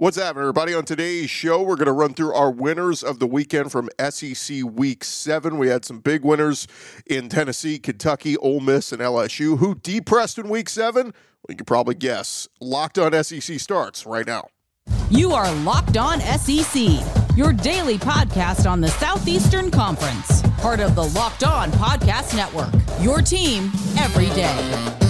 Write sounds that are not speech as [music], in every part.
What's happening, everybody? On today's show, we're going to run through our winners of the weekend from SEC Week 7. We had some big winners in Tennessee, Kentucky, Ole Miss, and LSU. Who depressed in Week 7? Well, you can probably guess. Locked on SEC starts right now. You are Locked On SEC, your daily podcast on the Southeastern Conference, part of the Locked On Podcast Network, your team every day.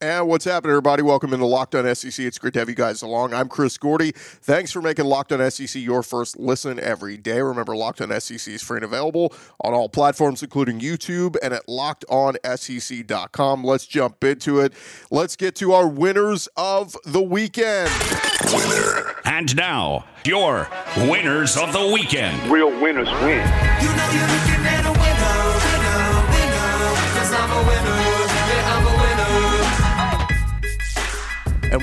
And what's happening, everybody? Welcome into Locked On SEC. It's great to have you guys along. I'm Chris Gordy. Thanks for making Locked On SEC your first listen every day. Remember, Locked On SEC is free and available on all platforms, including YouTube and at lockedonsec.com. Let's jump into it. Let's get to our winners of the weekend. Winner. And now, your winners of the weekend. Real winners win.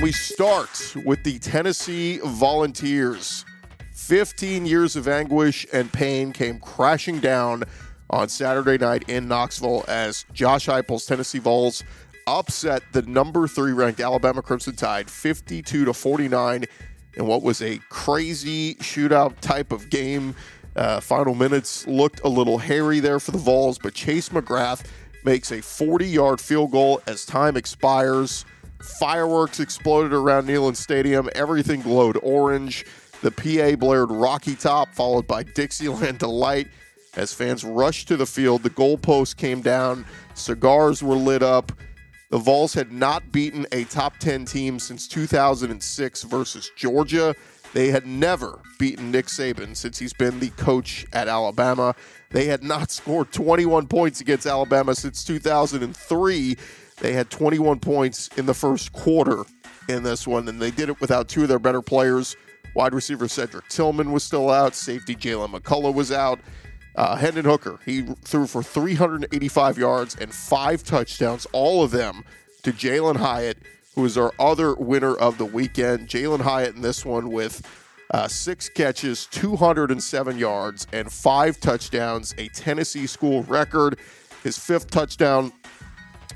We start with the Tennessee Volunteers. 15 years of anguish and pain came crashing down on Saturday night in Knoxville as Josh Heupel's Tennessee Vols upset the number three ranked Alabama Crimson Tide 52 to 49 in what was a crazy shootout type of game. Uh, final minutes looked a little hairy there for the Vols, but Chase McGrath makes a 40 yard field goal as time expires. Fireworks exploded around Neyland Stadium. Everything glowed orange. The PA blared Rocky Top, followed by Dixieland Delight. As fans rushed to the field, the goalpost came down, cigars were lit up. The Vols had not beaten a top 10 team since 2006 versus Georgia. They had never beaten Nick Saban since he's been the coach at Alabama. They had not [laughs] scored 21 points against Alabama since 2003. They had 21 points in the first quarter in this one, and they did it without two of their better players. Wide receiver Cedric Tillman was still out. Safety Jaylen McCollough was out. Uh, Hendon Hooker, he threw for 385 yards and five touchdowns, all of them to Jalin Hyatt, who is our other winner of the weekend. Jalin Hyatt in this one with uh, six catches, 207 yards, and five touchdowns, a Tennessee school record. His fifth touchdown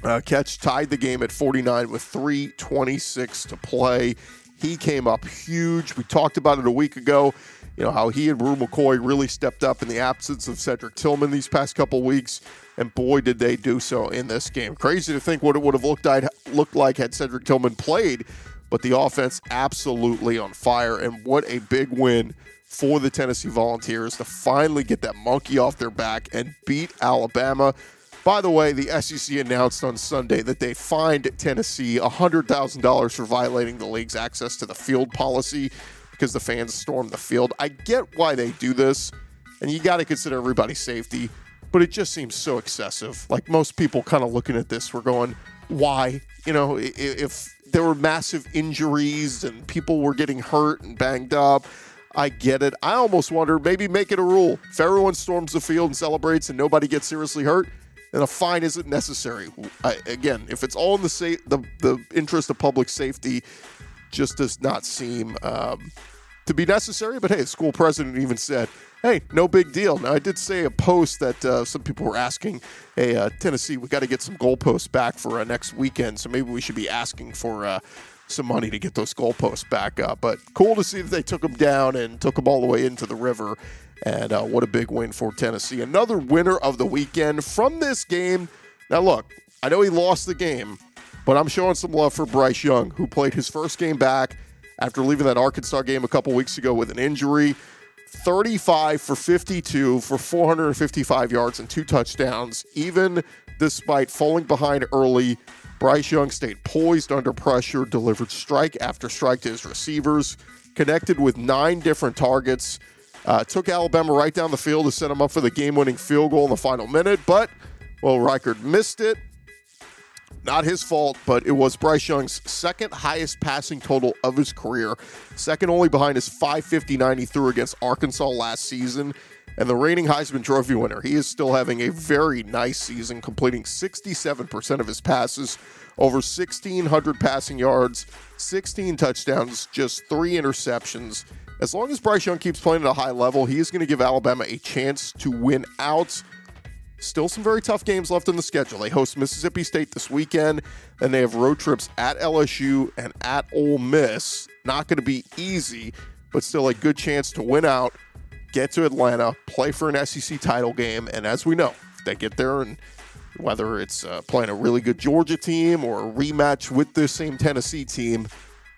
uh, catch tied the game at 49 with 3.26 to play. He came up huge. We talked about it a week ago. You know how he and Bru McCoy really stepped up in the absence of Cedric Tillman these past couple weeks, and boy did they do so in this game. Crazy to think what it would have looked looked like had Cedric Tillman played, but the offense absolutely on fire, and what a big win for the Tennessee Volunteers to finally get that monkey off their back and beat Alabama. By the way, the SEC announced on Sunday that they fined Tennessee $100,000 for violating the league's access to the field policy because the fans stormed the field. I get why they do this, and you got to consider everybody's safety, but it just seems so excessive. Like most people kind of looking at this, we're going, why? You know, if there were massive injuries and people were getting hurt and banged up, I get it. I almost wonder maybe make it a rule. If everyone storms the field and celebrates and nobody gets seriously hurt, then a fine isn't necessary. I, again, if it's all in the, sa- the the interest of public safety, just does not seem um, to be necessary. But hey, the school president even said, "Hey, no big deal." Now, I did say a post that uh, some people were asking, "Hey, uh, Tennessee, we got to get some goalposts back for uh, next weekend, so maybe we should be asking for." Uh, some money to get those goalposts back up, but cool to see that they took them down and took them all the way into the river and uh, what a big win for Tennessee. Another winner of the weekend from this game. Now, look, I know he lost the game, but I'm showing some love for Bryce Young, who played his first game back after leaving that Arkansas game a couple weeks ago with an injury. 35 for 52 for 455 yards and two touchdowns. Even despite falling behind early, Bryce Young stayed poised under pressure, delivered strike after strike to his receivers, connected with nine different targets. Uh, took Alabama right down the field to set them up for the game winning field goal in the final minute, but, well, Reichard missed it. Not his fault, but it was Bryce Young's second highest passing total of his career, second only behind his 559 he threw against Arkansas last season, and the reigning Heisman Trophy winner. He is still having a very nice season, completing 67% of his passes, over 1,600 passing yards, 16 touchdowns, just three interceptions as long as Bryce Young keeps playing at a high level, he is going to give Alabama a chance to win out. Still some very tough games left in the schedule. They host Mississippi State this weekend, and they have road trips at LSU and at Ole Miss. Not going to be easy, but still a good chance to win out, get to Atlanta, play for an SEC title game, and as we know, they get there and whether it's uh, playing a really good Georgia team or a rematch with the same Tennessee team,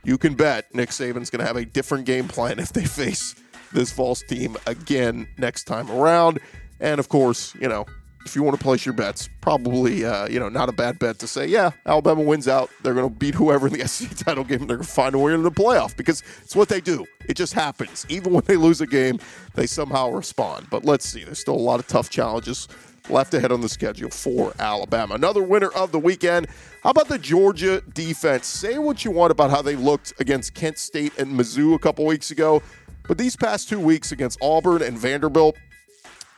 you can bet Nick Saban's going to have a different game plan if they face this Vols team again next time around. And of course, you know, if you want to place your bets, probably uh, you know not a bad bet to say, yeah, Alabama wins out. They're going to beat whoever in the [laughs] SEC title game. They're going to find a way in the playoff because it's what they do. It just happens. Even when they lose a game, they somehow respond. But let's see. There's still a lot of tough challenges left ahead on the schedule for Alabama. Another winner of the weekend. How about the Georgia defense? Say what you want about how they looked against Kent State and Mizzou a couple weeks ago, but these past two weeks against Auburn and Vanderbilt,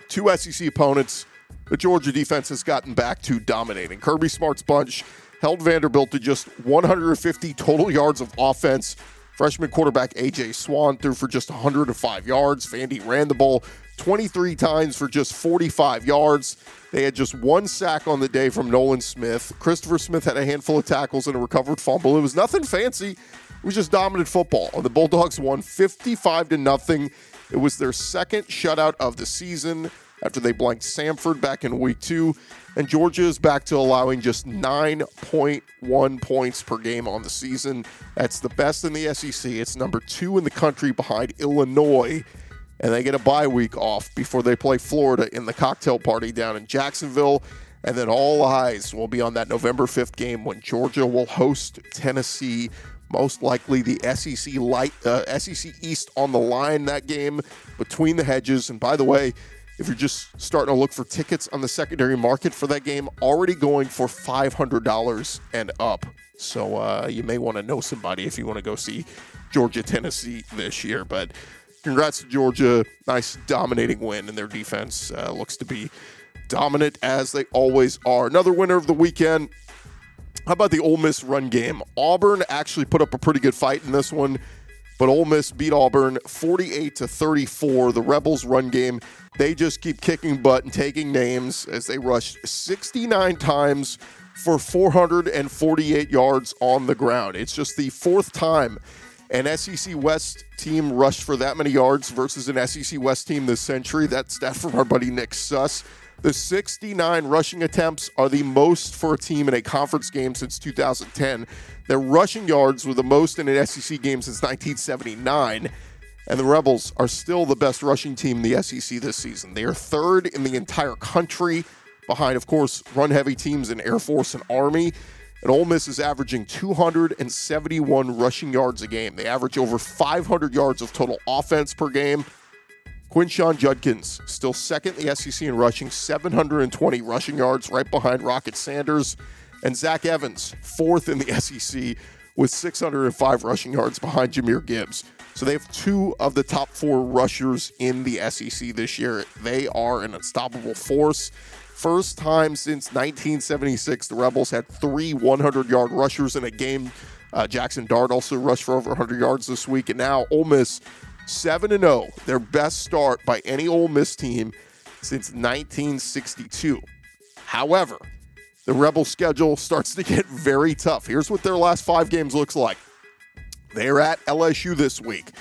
two SEC opponents, the Georgia defense has gotten back to dominating. Kirby Smart's bunch held Vanderbilt to just 150 total yards of offense. Freshman quarterback AJ Swann threw for just 105 yards. Vandy ran the ball 23 times for just 45 yards. They had just one sack on the day from Nolan Smith. Christopher Smith had a handful of tackles and a recovered fumble. It was nothing fancy. It was just dominant football. And the Bulldogs won 55 to nothing. It was their second shutout of the season after they blanked Samford back in week two. And Georgia is back to allowing just 9.1 points per game on the season. That's the best in the SEC. It's number two in the country behind Illinois. And they get a bye week off before they play Florida in the cocktail party down in Jacksonville. And then all eyes will be on that November 5th game when Georgia will host Tennessee. Most likely the SEC light, uh, SEC East on the line that game between the hedges. And by the way, if you're just starting to look for tickets on the secondary market for that game, already going for $500 and up. So uh, you may want to know somebody if you want to go see Georgia Tennessee this year. But congrats to Georgia. Nice dominating win, and their defense uh, looks to be dominant as they always are. Another winner of the weekend. How about the Ole Miss run game? Auburn actually put up a pretty good fight in this one, but Ole Miss beat Auburn 48 to 34. The Rebels run game, they just keep kicking butt and taking names as they rushed 69 times for 448 yards on the ground. It's just the fourth time an SEC West team rushed for that many yards versus an SEC West team this century. That's that from our buddy Nick Suss. The 69 rushing attempts are the most for a team in a conference game since 2010. Their rushing yards were the most in an SEC game since 1979. And the Rebels are still the best rushing team in the SEC this season. They are third in the entire country, behind, of course, run heavy teams in Air Force and Army. And Ole Miss is averaging 271 rushing yards a game. They average over 500 yards of total offense per game. Quinshon Judkins, still second in the SEC in rushing, 720 rushing yards, right behind Rocket Sanders. And Zach Evans, fourth in the [laughs] SEC with 605 rushing yards behind Jahmyr Gibbs. So they have two of the top four rushers in the SEC this year. They are an unstoppable force. First time since 1976, the Rebels had three 100 yard rushers in a game. Uh, Jackson Dart also rushed for over 100 yards this week. And now Ole Miss 7 0, their best start by any Ole Miss team since 1962. However, the Rebel schedule starts to get very tough. Here's what their last five games looks like. They're at LSU this week.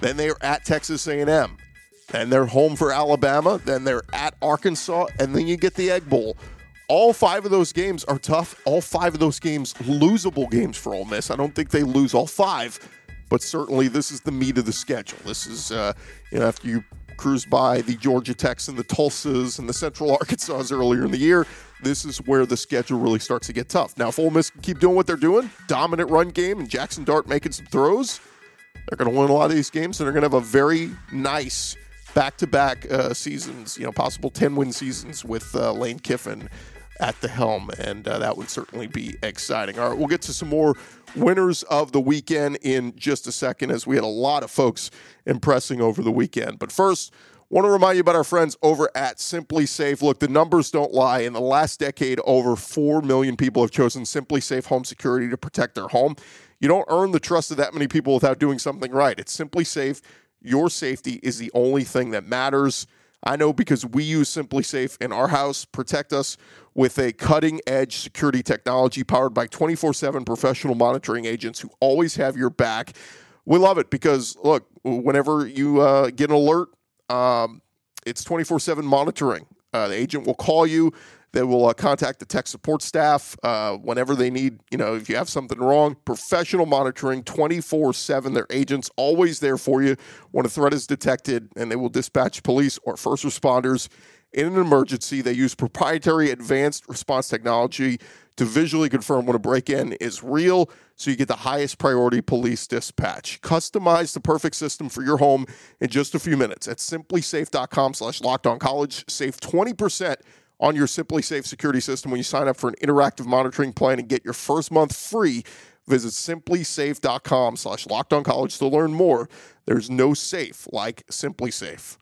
Then they're at Texas A&M. Then they're home for Alabama. Then they're at Arkansas, and then you get the Egg Bowl. All five of those games are tough. All five of those games losable games for Ole Miss. I don't think they lose all five, but certainly this is the meat of the schedule. This is uh, you know after you cruise by the Georgia Techs and the Tulsas and the Central Arkansas earlier in the year, this is where the schedule really starts to get tough. Now, if Ole Miss can keep doing what they're doing, dominant run game, and Jackson Dart making some throws, they're going to win a lot of these games, and they're going to have a very nice back-to-back uh, seasons. You know, possible ten-win seasons with uh, Lane Kiffin at the helm, and uh, that would certainly be exciting. All right, we'll get to some more winners of the weekend in just a second, as we had a lot of folks impressing over the weekend. But first, Want to remind you about our friends over at SimpliSafe. Look, the numbers don't lie. In the last decade, over 4 million people have chosen SimpliSafe Home Security to protect their home. You don't earn the trust of that many people without doing something right. It's SimpliSafe. Your safety is the only thing that matters. I know because we use SimpliSafe in our house, protect us with a cutting edge security technology powered by 24 7 professional monitoring agents who always have your back. We love it because, look, whenever you uh, get an alert, um, it's 24 7 monitoring. Uh, the agent will call you. They will uh, contact the tech support staff uh, whenever they need, you know, if you have something wrong. Professional monitoring 24 7. Their agents always there for you when a threat is detected, and they will dispatch police or first responders in an emergency. They use proprietary advanced response technology to visually confirm when a break in is real so you get the highest priority police dispatch. Customize the perfect system for your home in just a few minutes at simplisafe.com slash locked on college. Save 20% on your SimpliSafe security system when you sign up for an interactive monitoring plan and get your first month free. Visit simplisafe.com slash college to learn more. There's no safe like SimpliSafe.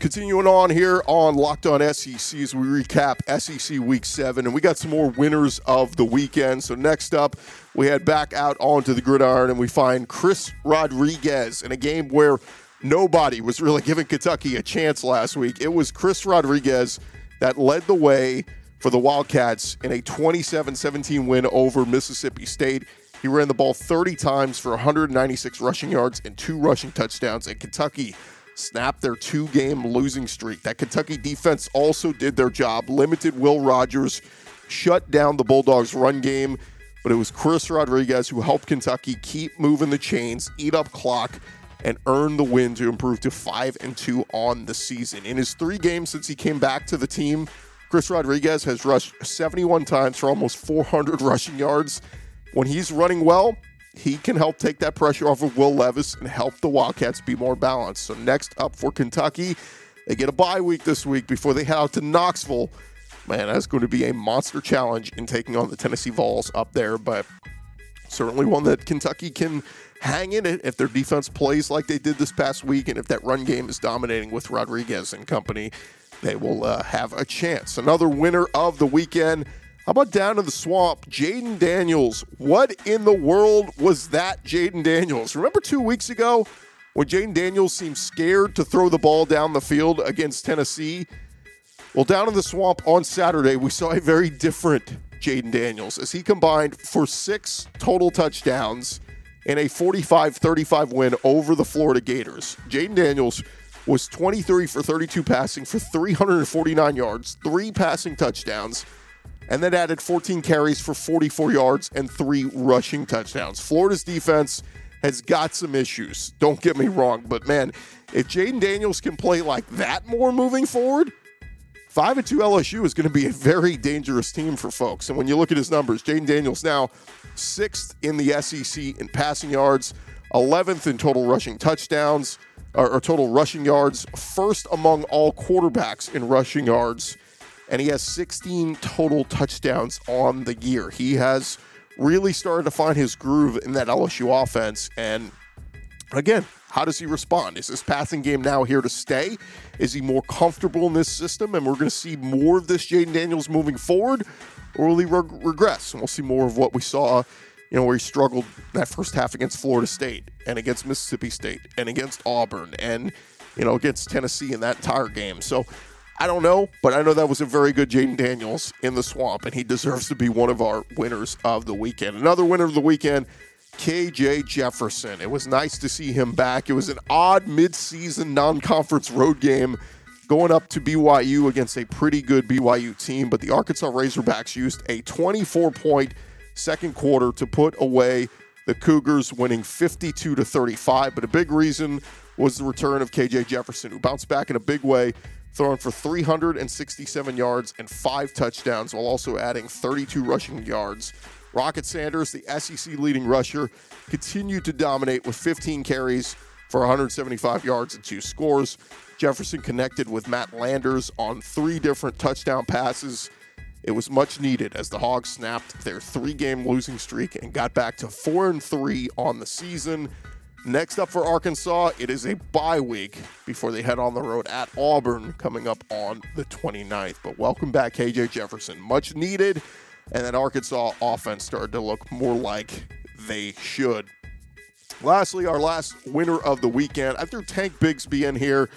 Continuing on here on Locked On SEC as we recap SEC Week 7, and we got some more winners of the weekend. So, next up, we head back out onto the gridiron and we find Chris Rodriguez in a game where nobody was really giving Kentucky a chance last week. It was Chris Rodriguez that led the way for the Wildcats in a 27 17 win over Mississippi State. He ran the ball 30 times for 196 rushing yards and two rushing touchdowns, and Kentucky snapped their two game losing streak. That Kentucky defense also did their job, limited Will Rogers, shut down the Bulldogs' run game, but it was Chris Rodriguez who helped Kentucky keep moving the chains, eat up clock, and earn the win to improve to 5 and 2 on the season. In his 3 games since he came back to the team, Chris Rodriguez has rushed 71 times for almost 400 [laughs] rushing yards. When he's running well, he can help take that pressure off of Will Levis and help the Wildcats be more balanced. So next up for Kentucky, they get a bye week this week before they head out to Knoxville. Man, that's going to be a monster challenge in taking on the Tennessee Vols up there, but certainly one that Kentucky can hang in it if their defense plays like they did this past week, and if that run game is dominating with Rodriguez and company, they will uh, have a chance. Another winner of the weekend. How about down in the swamp, Jayden Daniels? What in the world was that, Jayden Daniels? Remember two weeks ago when Jayden Daniels seemed scared to throw the ball down the field against Tennessee? Well, down in the swamp on Saturday, we saw a very different Jayden Daniels as he combined for six total touchdowns in a 45 35 win over the Florida Gators. Jayden Daniels was 23 for 32 passing for 349 yards, three passing touchdowns, and then added 14 carries for 44 yards and three rushing touchdowns. Florida's defense has got some issues. Don't get me wrong, but man, if Jayden Daniels can play like that more moving forward, 5 and 2 LSU is going to be a very dangerous team for folks. And when you look at his numbers, Jayden Daniels now sixth in the SEC in passing yards, 11th in total rushing touchdowns, or, or total rushing yards, first among all quarterbacks in rushing yards, and he has 16 total touchdowns on the year. He has really started to find his groove in that LSU offense, and again, how does he respond? Is this passing game now here to stay? Is he more comfortable in this system, and we're going to see more of this Jayden Daniels moving forward, or will he reg- regress? And we'll see more of what we saw, you know, where he struggled that first half against Florida State and against Mississippi State and against Auburn and you know against Tennessee in that entire game. So I don't know, but I know that was a very good Jayden Daniels in the swamp, and he deserves to be one of our winners of the weekend. Another winner of the weekend. KJ Jefferson. It was nice to see him back. It was an odd midseason non conference road game going up to BYU against a pretty good BYU team, but the Arkansas Razorbacks used a 24 point second quarter to put away the Cougars, winning 52 to 35. But a big reason was the return of KJ Jefferson, who bounced back in a big way, throwing for 367 yards and five touchdowns, while also adding 32 rushing yards. Rocket Sanders, the SEC leading rusher, continued to dominate with 15 carries for 175 yards and two scores. Jefferson connected with Matt Landers on three different touchdown passes. It was much needed as the Hogs snapped their three-game losing streak and got back to four and three on the season. Next up for Arkansas, it is a bye week before they head on the road at Auburn coming up on the 29th. But welcome back, KJ Jefferson. Much needed, and that Arkansas offense started to look more like they should. Lastly, our last winner of the weekend. I threw Tank Bigsby in here.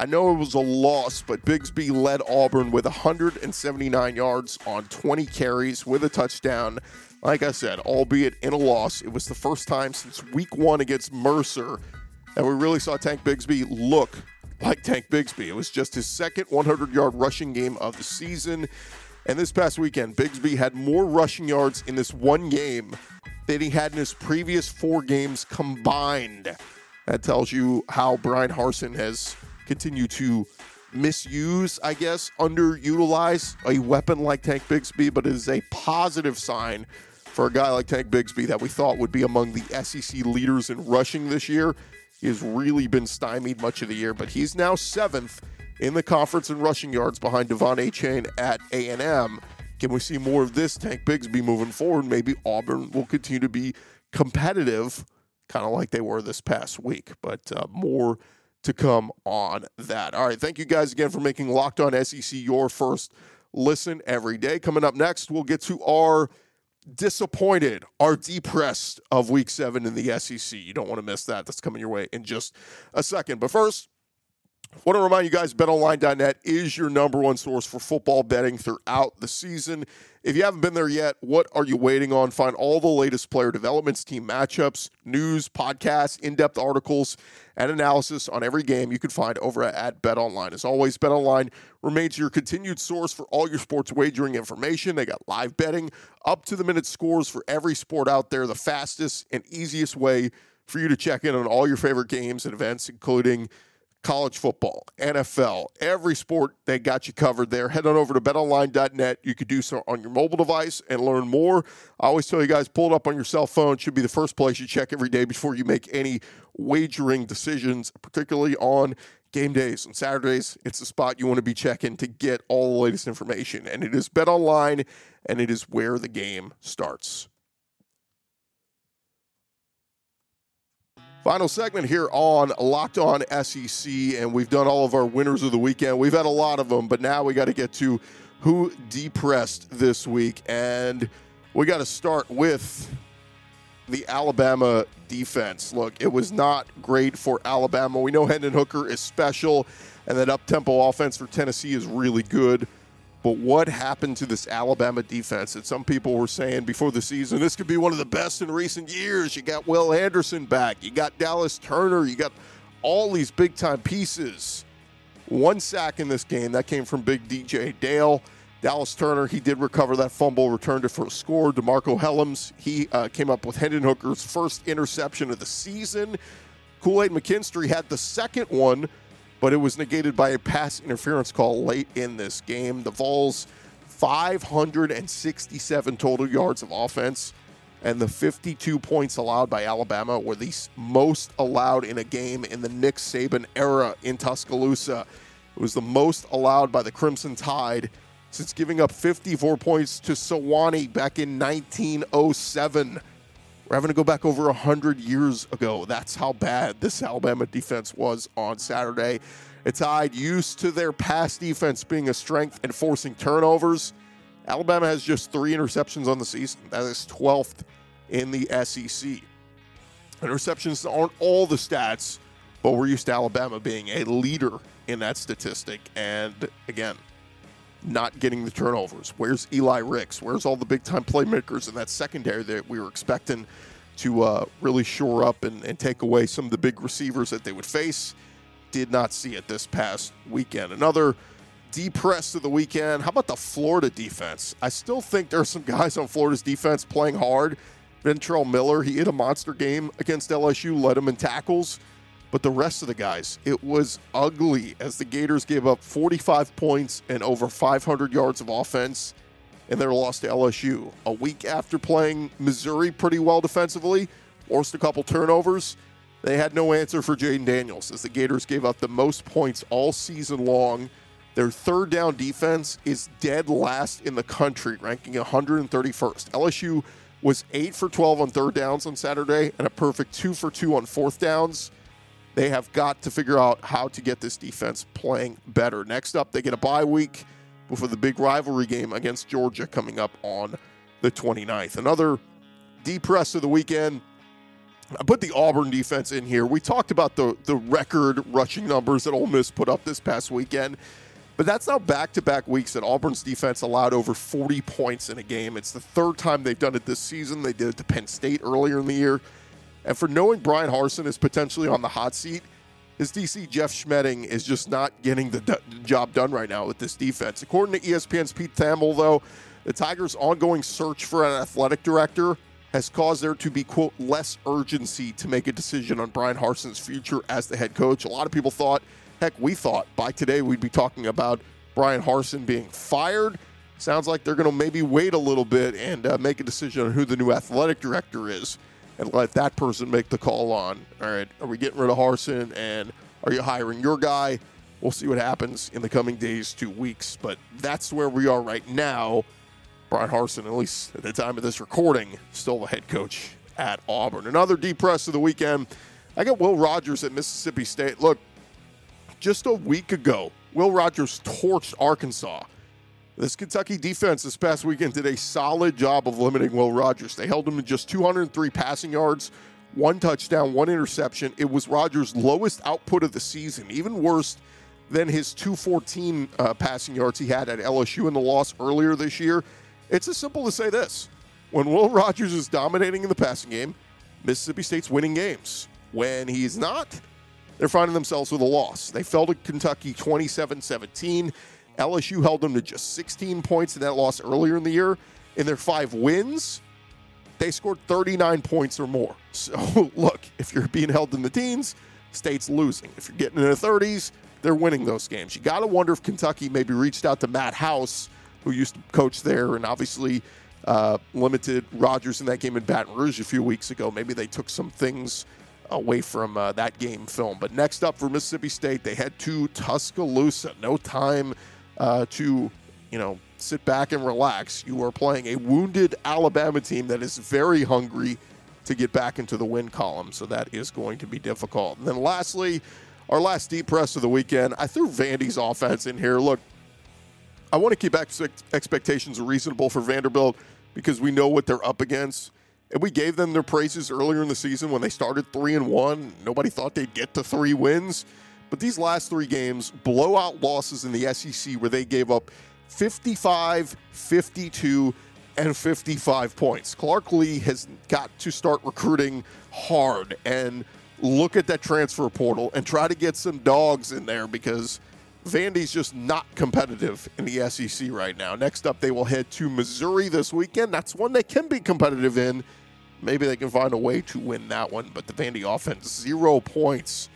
I know it was a loss, but Bigsby led Auburn with 179 yards on 20 carries with a touchdown. Like I said, albeit in a loss, it was the first time since week one against Mercer that we really saw Tank Bigsby look like Tank Bigsby. It was just his second 100 yard rushing game of the season. And this past weekend, Bigsby had more rushing yards in this one game than he had in his previous four games combined. That tells you how Bryan Harsin has continued to misuse, I guess, underutilize a weapon like Tank Bigsby, but it is a positive sign for a guy like Tank Bigsby that we thought would be among the SEC leaders in rushing this year. He has really been stymied much of the year, but he's now seventh in the conference in rushing yards behind Devon Achane at A&M. Can we see more of this Tank Bigsby moving forward? Maybe Auburn will continue to be competitive, kind of like they were this past week, but uh, more to come on that. All right, thank you guys again for making Locked On SEC your first listen every day. Coming up next, we'll get to our disappointed, our depressed of week seven in the SEC. You don't want to miss that. That's coming your way in just a second. But first, want to remind you guys betonline.net is your number one source for football betting throughout the season. If you haven't been there yet, what are you waiting on? Find all the latest player developments, team matchups, news, podcasts, in depth articles, and analysis on every game you can find over at BetOnline. As always, BetOnline remains your continued source for all your sports wagering information. They got live betting, up to the minute scores for every sport out there, the fastest and easiest way for you to check in on all your favorite games and events, including college football, NFL, every sport, they got you covered there. Head on over to betonline.net. You could do so on your mobile device and learn more. I always tell you guys, pull it up on your cell phone. Should be the first place you check every day before you make any wagering decisions, particularly on game days and Saturdays. It's the spot you want to be checking to get all the latest information. And it is BetOnline, and it is where the game starts. Final segment here on Locked On SEC, and we've done all of our winners of the weekend. We've had a lot of them, but now we got to get to who depressed this week. And we got to start with the Alabama defense. Look, it was not great for Alabama. We know Hendon Hooker is special, and that up tempo offense for Tennessee is really good. But what happened to this Alabama defense that some people were saying before the season, this could be one of the best in recent years? You got Will Anderson back, you got Dallas Turner, you got all these big time pieces. One sack in this game, that came from big DJ Dale. Dallas Turner, he did recover that fumble, returned it for a score. DeMarcco Hellams, he uh, came up with Hendon Hooker's first interception of the season. Kool Aid McKinstry had the second one but it was negated by a pass interference call late in this game. The Vols, 567 total yards of offense, and the 52 points allowed by Alabama were the most allowed in a game in the Nick Saban era in Tuscaloosa. It was the most allowed by the Crimson Tide since giving up 54 points to Sewanee back in 1907. We're having to go back over 100 years ago. That's how bad this Alabama defense was on Saturday. It's Tide, used to their pass defense being a strength and forcing turnovers. Alabama has just three interceptions on the season. That is 12th in the SEC. Interceptions aren't all the stats, but we're used to Alabama being a leader in that statistic. And again, not getting the turnovers? Where's Eli Ricks? Where's all the big time playmakers in that secondary that we were expecting to uh, really shore up and, and take away some of the big receivers that they would face? Did not see it this past weekend. Another depressed of the weekend. How about the Florida defense? I still think there are some guys on Florida's defense playing hard. Ventrell Miller, he hit a monster game against LSU, led him in tackles. But the rest of the guys, it was ugly as the Gators gave up 45 points and over 500 yards of offense in their loss to LSU. A week after playing Missouri pretty well defensively, forced a couple turnovers, they had no answer for Jayden Daniels as the Gators gave up the most points all season long. Their third down defense is dead last in the country, ranking 131st. LSU was 8 for 12 on third downs on Saturday and a perfect 2 for 2 on fourth downs. They have got to figure out how to get this defense playing better. Next up, they get a bye week before the big rivalry game against Georgia coming up on the 29th. Another depress of the weekend. I put the Auburn defense in here. We talked about the the record rushing numbers that Ole Miss put up this past weekend, but that's now back to back weeks that Auburn's defense allowed over 40 points in a game. It's the third time they've done it this season. They did it to Penn State earlier in the year. And for knowing Bryan Harsin is potentially on the hot seat, his DC Jeff Schmedding is just not getting the d- job done right now with this defense. According to ESPN's Pete Thamel, though, the Tigers' ongoing search for an athletic director has caused there to be, quote, less urgency to make a decision on Bryan Harsin's future as the head coach. A lot of people thought, heck, we thought by today we'd be talking about Bryan Harsin being fired. Sounds like they're going to maybe wait a little bit and uh, make a decision on who the new athletic director is and let that person make the call on, all right, are we getting rid of Harsin and are you hiring your guy? We'll see what happens in the coming days to weeks. But that's where we are right now. Bryan Harsin, at least at the time of this recording, still the head coach at Auburn. Another deep press of the weekend. I got Will Rogers at Mississippi State. Look, just a week ago, Will Rogers torched Arkansas. This Kentucky defense this past weekend did a solid job of limiting Will Rogers. They held him to just 203 passing yards, one touchdown, one interception. It was Rogers' lowest output of the season, even worse than his 214 uh, passing yards he had at LSU in the loss earlier this year. It's as simple to say this when Will Rogers is dominating in the passing game, Mississippi State's winning games. When he's not, they're finding themselves with a loss. They fell to Kentucky 27 17. LSU held them to just 16 points in that loss earlier in the year. In their five wins, they scored 39 points or more. [laughs] So, look, if you're being held in the teens, State's losing. If you're getting in the 30s, they're winning those games. You got to wonder if Kentucky maybe reached out to Matt House, who used to coach there and obviously uh, limited Rogers in that game in Baton Rouge a few weeks ago. Maybe they took some things away from uh, that game film. But next up for Mississippi State, they head to Tuscaloosa. No time uh, to, you know, sit back and relax. You are playing a wounded Alabama team that is very hungry to get back into the win column. So that is going to be difficult. And then lastly, our last deep press of the weekend, I threw Vandy's offense in here. Look, I want to keep ex- expectations reasonable for Vanderbilt because we know what they're up against. And we gave them their praises earlier in the season when they started three and one. Nobody thought they'd get to three wins. But these last three games, blowout losses in the SEC where they gave up 55, 52, and 55 points. Clark Lea has got to start recruiting hard and look at that transfer portal and try to get some dogs in there because Vandy's just not competitive in the SEC right now. Next up, they will head to Missouri this weekend. That's one they can be competitive in. Maybe they can find a way to win that one. But the Vandy offense, zero points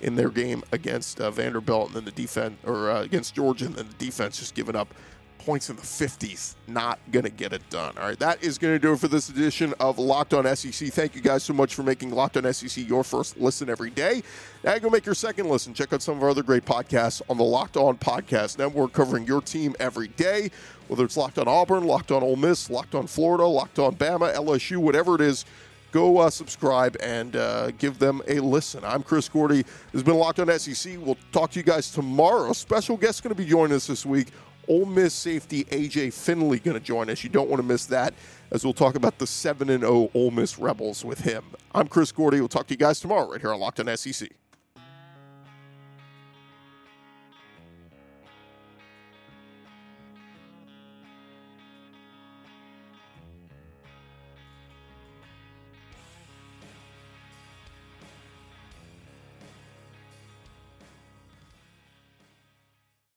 in their game against uh, Vanderbilt, and then the defense, or uh, against Georgia, and then the defense just giving up points in the 50s. Not going to get it done. All right, that is going to do it for this edition of Locked On SEC. Thank you guys so much for making Locked On SEC your first listen every day. Now go make your second listen. Check out some of our other great podcasts on the Locked On Podcast Network covering your team every day, whether it's Locked On Auburn, Locked On Ole Miss, Locked On Florida, Locked On Bama, LSU, whatever it is. Go uh, subscribe and uh, give them a listen. I'm Chris Gordy. This has been Locked On SEC. We'll talk to you guys tomorrow. Special guest going to be joining us this week. Ole Miss safety AJ Finley going to join us. You don't want to miss that as we'll talk about the 7 and 0 Ole Miss Rebels with him. I'm Chris Gordy. We'll talk to you guys tomorrow right here on Locked On SEC.